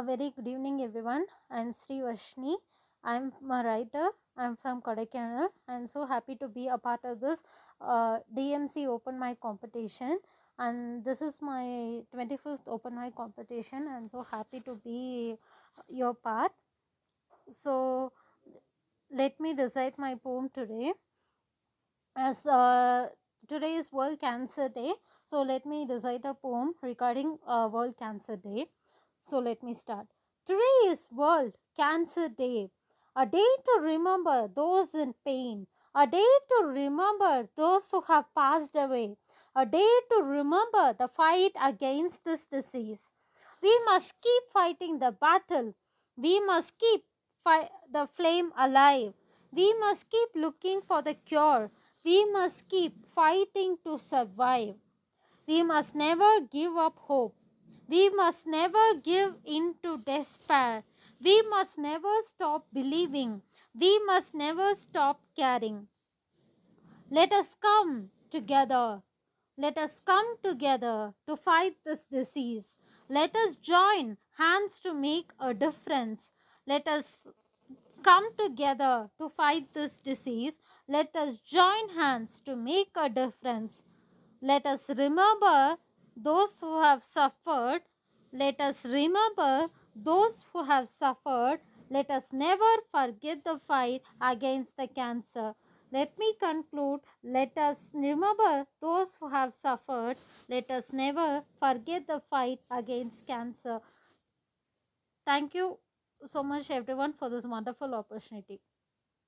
A very good evening, everyone. I'm Sree Varshini. I'm a writer. I'm from Kodaikanal. I'm so happy to be a part of this uh, DMC Open Mic competition. And this is my 25th Open Mic competition. I'm so happy to be your part. So, let me recite my poem today. As uh, today is World Cancer Day, so let me recite a poem regarding uh, World Cancer Day. So let me start. Today is World Cancer Day, a day to remember those in pain, a day to remember those who have passed away, a day to remember the fight against this disease. We must keep fighting the battle. We must keep fi- the flame alive. We must keep looking for the cure. We must keep fighting to survive. We must never give up hope. We must never give in to despair. We must never stop believing. We must never stop caring. Let us come together. Let us come together to fight this disease. Let us join hands to make a difference. Let us come together to fight this disease. Let us join hands to make a difference. Let us remember those who have suffered. Let us remember those who have suffered. Let us never forget the fight against the cancer. Let me conclude. Let us remember those who have suffered. Let us never forget the fight against cancer. Thank you so much, everyone, for this wonderful opportunity.